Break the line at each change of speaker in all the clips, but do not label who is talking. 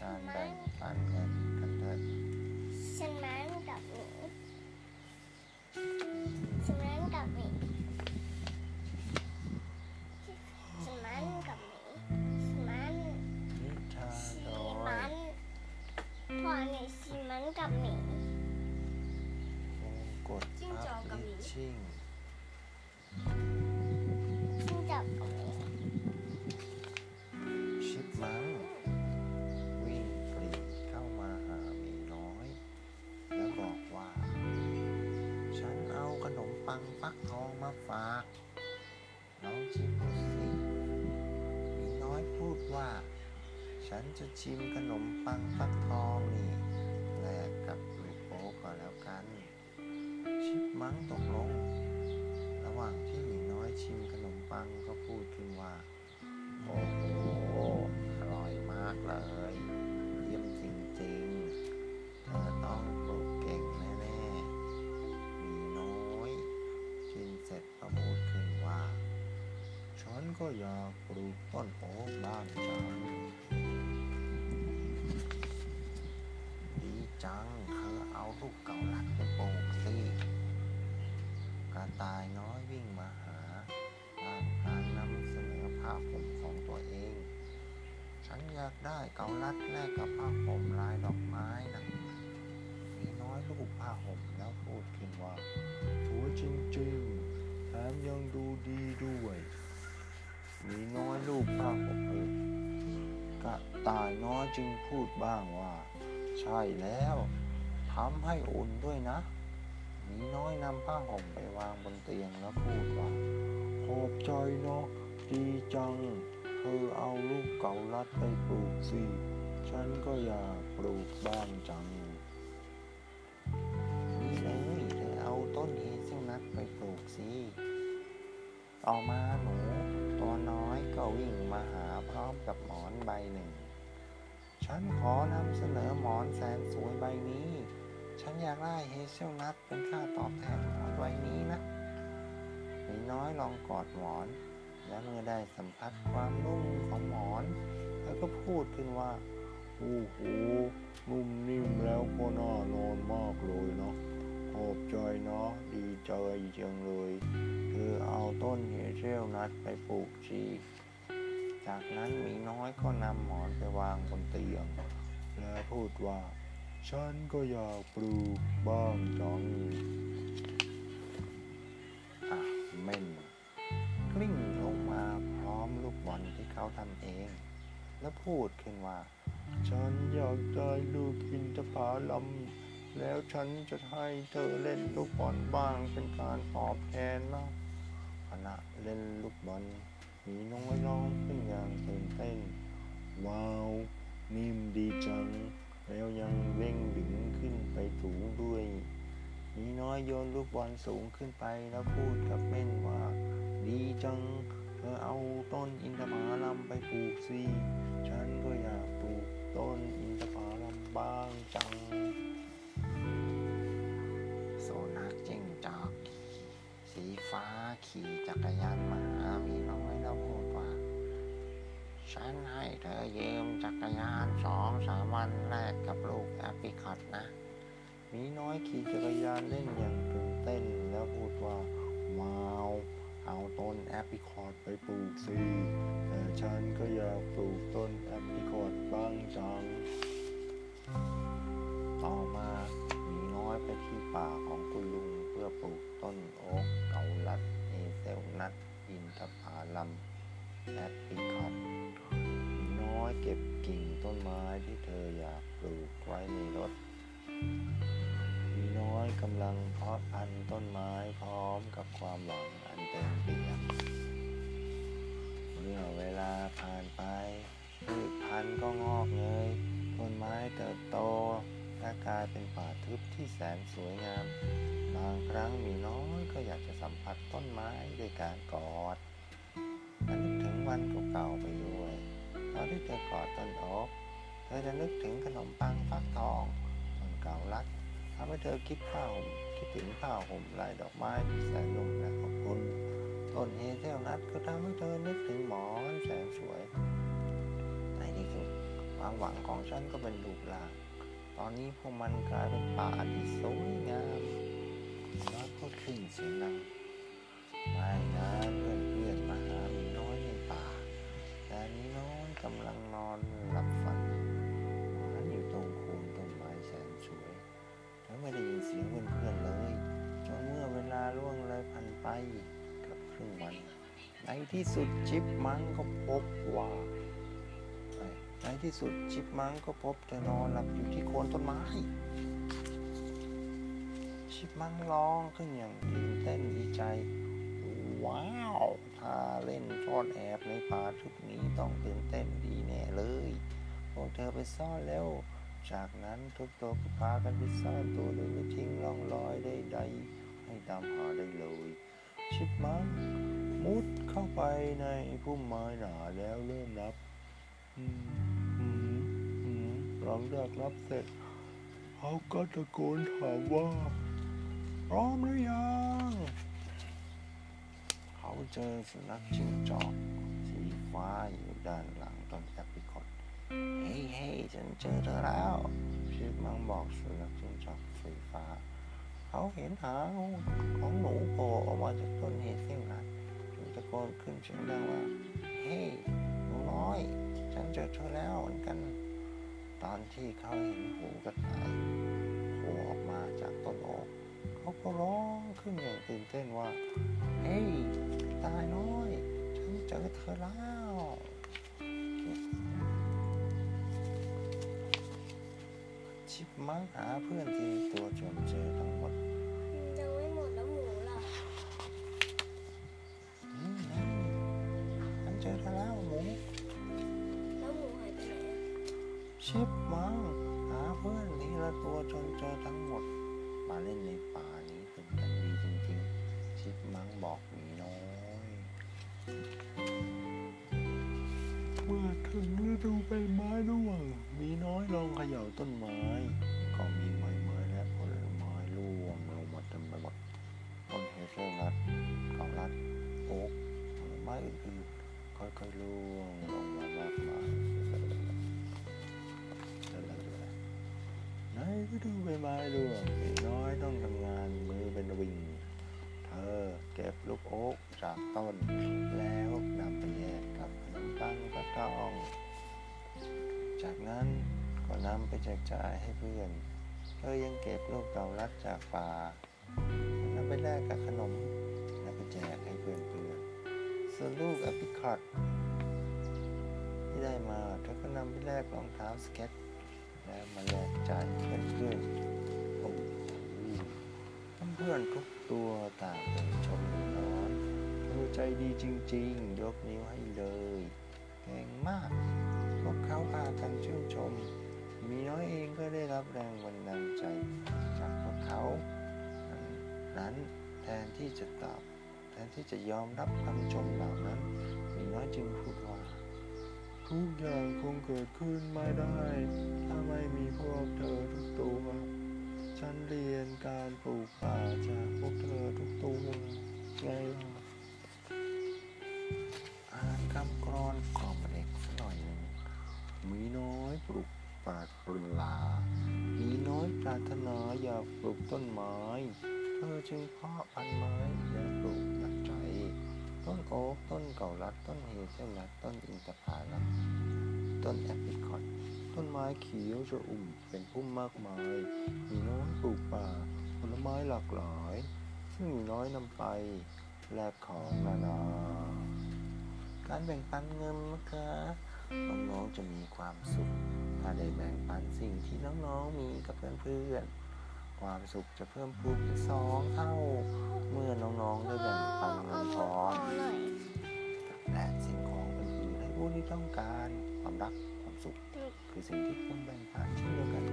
การแบ่งปันเงิน
กัน
เถิด
ฉันมันกับหนูฉันมันกับหมีฉันมันกับหมีฉันมัน
นิทาน
ชี
โด
มั
ย
นพอในชีมันกับหมี
วงกด
จิ้งจอกกับหมี
ชิ่ง
ง
ฟักทองมาฝากน้องชิมดูสิหมีน้อยพูดว่า ฉันจะชิมขนมปังฟักทองนี่แลกกับลูกโป๊ก็แล้วกัน ชิปมังตกลง ระหว่างที่หมีน้อยชิมขนมปังก็พูดขึ้นว่า โอ้โหอร่อยมากเลย ก็อยากปลูกต้นโอ๊กบ้างจังดีจังเธอเอาลูกเกาลัดไปปลูกสิกระต่ายน้อยวิ่งมาหาด้านการนำเสนอผ้าห่มของตัวเอง ฉันอยากได้เกาลัดแลกกับผ้าห่มลายดอกไม้นะมีน้อยลูกผ้าห่มแล้วพูดขึ้นว่าสวยจริงๆแถมยังดูดีด้วย มีน้อยลูกผ้าห่มเองกระต่ายน้อยจึงพูดบ้างว่า ใช่แล้วทำให้อุ่นด้วยนะ มีน้อยนำผ้าห่มไปวางบนเตียงแล้วพูดว่าขอบใจเนาะดีจัง เธอเอาลูกเกาลัดไปปลูกสิฉันก็อยากปลูกบ้างจังนี่เลยเธอเอาต้นเฮเซลนัทไปปลูกสิต่อมาหนู ตัวน้อยก็วิ่งมาหาพร้อมกับหมอนใบหนึ่ง ฉันขอนำเสนอหมอนแสนสวยใบนี้ ฉันอยากได้เฮเซลนัทเป็นค่าตอบแทนหมอนใบนี้นะหมีน้อยลองกอดหมอน และเมื่อได้สัมผัสความนุ่มของหมอนเธอก็พูดขึ้นว่าโอ้โหนุ่มนิ่มแล้วก็น่านอนมากเลยเนาะ ขอบใจเนาะดีใจจังเลยเธอเอาต้นเฮเซลนัทไปปลูกชีจากนั้นมีน้อยก็นำหมอนไปวางบนเตียง และพูดว่า ฉันก็อยากปลูกบ้างจังอะเม่นกลิ้งลงมาพร้อมลูกบอลที่เขาทำเอง แล้วพูดขึ้นว่า ฉันอยากได้ลูกอินทผลัม แล้วฉันจะให้เธอเล่นลูกบอลบ้างเป็นการตอบแทนนะขณะเล่นลูกบอลมีน้อยร้องขึ้นอย่างตื่นเต้น ว้าว นิ่มดีจัง แล้วยังเร่งดึงขึ้นไปสูงด้วยมีน้อยโยนลูกบอลสูงขึ้นไปแล้วพูดกับเม่นว่า ดีจัง เธอเอาต้นอินทผลัมไปปลูกสิฉัน จักรยานมาหามีน้อยแล้วพูดว่า ฉันให้เธอยืมจักรยานสองสามวันแรกกับลูกแอปริคอตนะ มีน้อยขี่จักรยานเล่นอย่างตื่นเต้นแล้วพูดว่าว้าวเอาต้นแอปริคอตไปปลูกสิแต่ฉันก็อยากปลูกต้นแอปริคอตบ้างจัง ต่อมามีน้อยไปที่ป่าของคุณลุงเพื่อปลูกต้นโอ๊กเกาลัด เฮเซลนัทอินทผลัมแอปริคอตน้อยเก็บกิ่งต้นไม้ที่เธออยากปลูกไว้ในรถมีน้อยกำลังเพาะพันต้นไม้พร้อมกับความหวังอันเต็มเปี่ยมเมื่อเวลาผ่านไปพืชพันธุ์ก็งอกเงยต้นไม้เติบโต และกลายเป็นป่าทึบที่แสนสวยงาม บางครั้งมีน้อยก็อยากจะสัมผัสต้นไม้ด้วยการกอดนึกถึงวันเก่าๆไปด้วยตอนที่เธอกอดต้นโอ๊กเธอจะนึกถึงขนมปังฟักทองต้นเก่าลัดทำให้เธอคิดผ้าห่มคิดถึงผ้าห่มลายดอกไม้ที่แสนนุ่มและหต้นเฮเซลนัทก็ทำให้เธอนึกถึงหมอนแสนสวยในที่สุดความหวังของฉันก็เป็นรูปร่าง ตอนนี้พวกมันกลายเป็นป่าที่สวยงามน้อยพูดขึ้นเสียงดังไม่นะเพื่อนเพื่อนๆมาหาหมีน้อยในป่า แต่มีน้อยกำลังนอนหลับฝันหวานอยู่ตรงโคนต้นไม้แสนสวยเธอไม่ได้ยินเสียงเพื่อนๆเลยจนเมื่อเวลาล่วงเลยผ่านไปกับครึ่งวัน ในที่สุดจิบมังก็พบว่า ที่สุดจิบมังก็พบเธอนอนหลับอยู่ที่โคนต้นไม้ ชิปมังร้องขึ้นอย่างตื่นเต้นดีใจ ว้าว ถ้าเล่นซ่อนแอบในป่าทุกนี้ต้องตื่นเต้นดีแน่เลยพวกเธอไปซ่อนแล้ว จากนั้นทุกตัวก็พากันไปซ่อนตัวโดยไม่ทิ้งร่องรอยใดๆให้ตามหาได้เลย ชิปมังมุดเข้าไปในพุ่มไม้หนาแล้วเริ่มนับ หลังจากนับเสร็จ เขาก็ตะโกนถามว่า พร้อมหรือยัง เขาเจอสุนัขจิ้งจอกสีฟ้าอยู่ด้านหลังต้นแอปริคอตเฮ้ยเฮ้ยฉันเจอเธอแล้วชิปมังบอกสุนัขจิ้งจอกสีฟ้า เขาเห็นหางของหนูโผล่ออกมาจากต้นเฮเซลนัทจึงตะโกนขึ้นเสียงดังว่า เฮ้ยหนูน้อย ฉันเจอเธอแล้วเหมือนกัน ตอนที่เขาเห็นหูกระต่ายโผล่ออกมาจากต้นโอ๊กเขาก็ร้องขึ้นอย่างตื่นเต้นว่า เฮ้ยตายน้อย ฉันเจอเธอแล้วชิปมังหาเพื่อนที่ตัวจนเจอทั้งหมด ชิปมังหาเพื่อนทีละตัวจนเจอทั้งหมด มาเล่นในป่านี้เป็นกันดีจริงๆ ชิปมังบอกหมีน้อย เมื่อถึงฤดูใบไม้ร่วงหมีน้อยลองเขย่าต้นไม้ ปังฟักทองจากนั้นก็นำไปแจกจ่ายให้เพื่อนเธอยังเก็บลูกเกาลัดจากป่านำไปแลกกับขนมแล้วไปแจกให้เพื่อนเพื่อนส่วนลูกอปริคอตที่ได้มาเธอก็นำไปแลกรองเท้าสเก็ตแล้วมาแลกจ่ายเพื่อนเพื่อนโอ้เพื่อนทุกตัวต่างเป็นชมหนูน้อยเธอใจดีจริง ๆ ยกนิ้วให้เลย งมาก พวกเขาพากันชื่นชม มีน้อยเองก็ได้รับแรงบันดาลใจ จากพวกเขาดังนั้นแทนที่จะตอบแทนที่จะยอมรับคำชมเหล่านั้นมีน้อยจึงพูดว่าทุกอย่างคงเกิดขึ้นไม่ได้ ถ้าไม่มีพวกเธอทุกตัว ฉันเรียนการปลูกป่าจากพวกเธอทุกตัวไงล่ะอ่านคำกรอน มีน้อยปลูกป่าปรุลา มีน้อยปรารถนาอยากปลูกต้นไม้ เธอจึงเพาะพันไม้และปลูกหนักใจ ต้นโอ๊กต้นเก่าลัดต้นเฮเซลนัทต้นอินทผลัมต้นแอปริคอตต้นไม้เขียวชอุ่มเป็นพุ่มมากมาย มีน้อยปลูกป่าผลไม้หลากหลาย ซึ่งมีน้อยนำไปแลกของนานาการแบ่งปันเงินนะคะ น้องๆจะมีความสุข ถ้าได้แบ่งปันสิ่งที่น้องๆมีกับเพื่อนๆความสุขจะเพิ่มพูนเป็นสองเท่าเมื่อน้องๆได้แบ่งปันเงินทอง
หน่อย
และสิ่งของอื่นๆให้ผู้ที่ต้องการความรักความสุข คือสิ่งที่ควรแบ่งปันเช่นเดียวกัน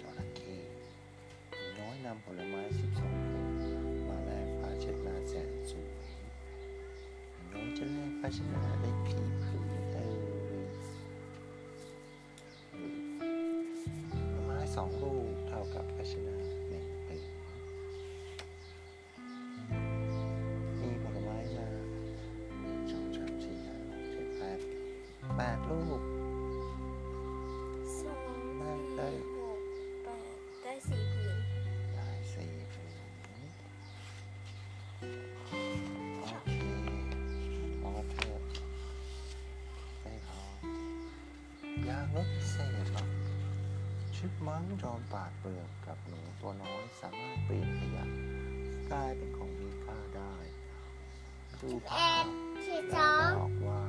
จระเข้หนูน้อยนำผลไม้ 12ผลมาแลกผ้าเช็ดหน้าแสนสวย ช่วยพัฒนาได้เพียงคือเออไม้สองลูกเท่ากับพัฒนาหนึ่งเอ
อมี
ผลไม้
มาสองสา
มสี่ห้าหกเจ็ดแปดแปดลูก ชิปมังจอมปราดเปลือกกับหนูตัวน้อยสามารถเปลี่ยนขยะกลายเป็นของมีค่าได้ ดูภาพ
ที่ส
แล้ว
อง
บอกว่า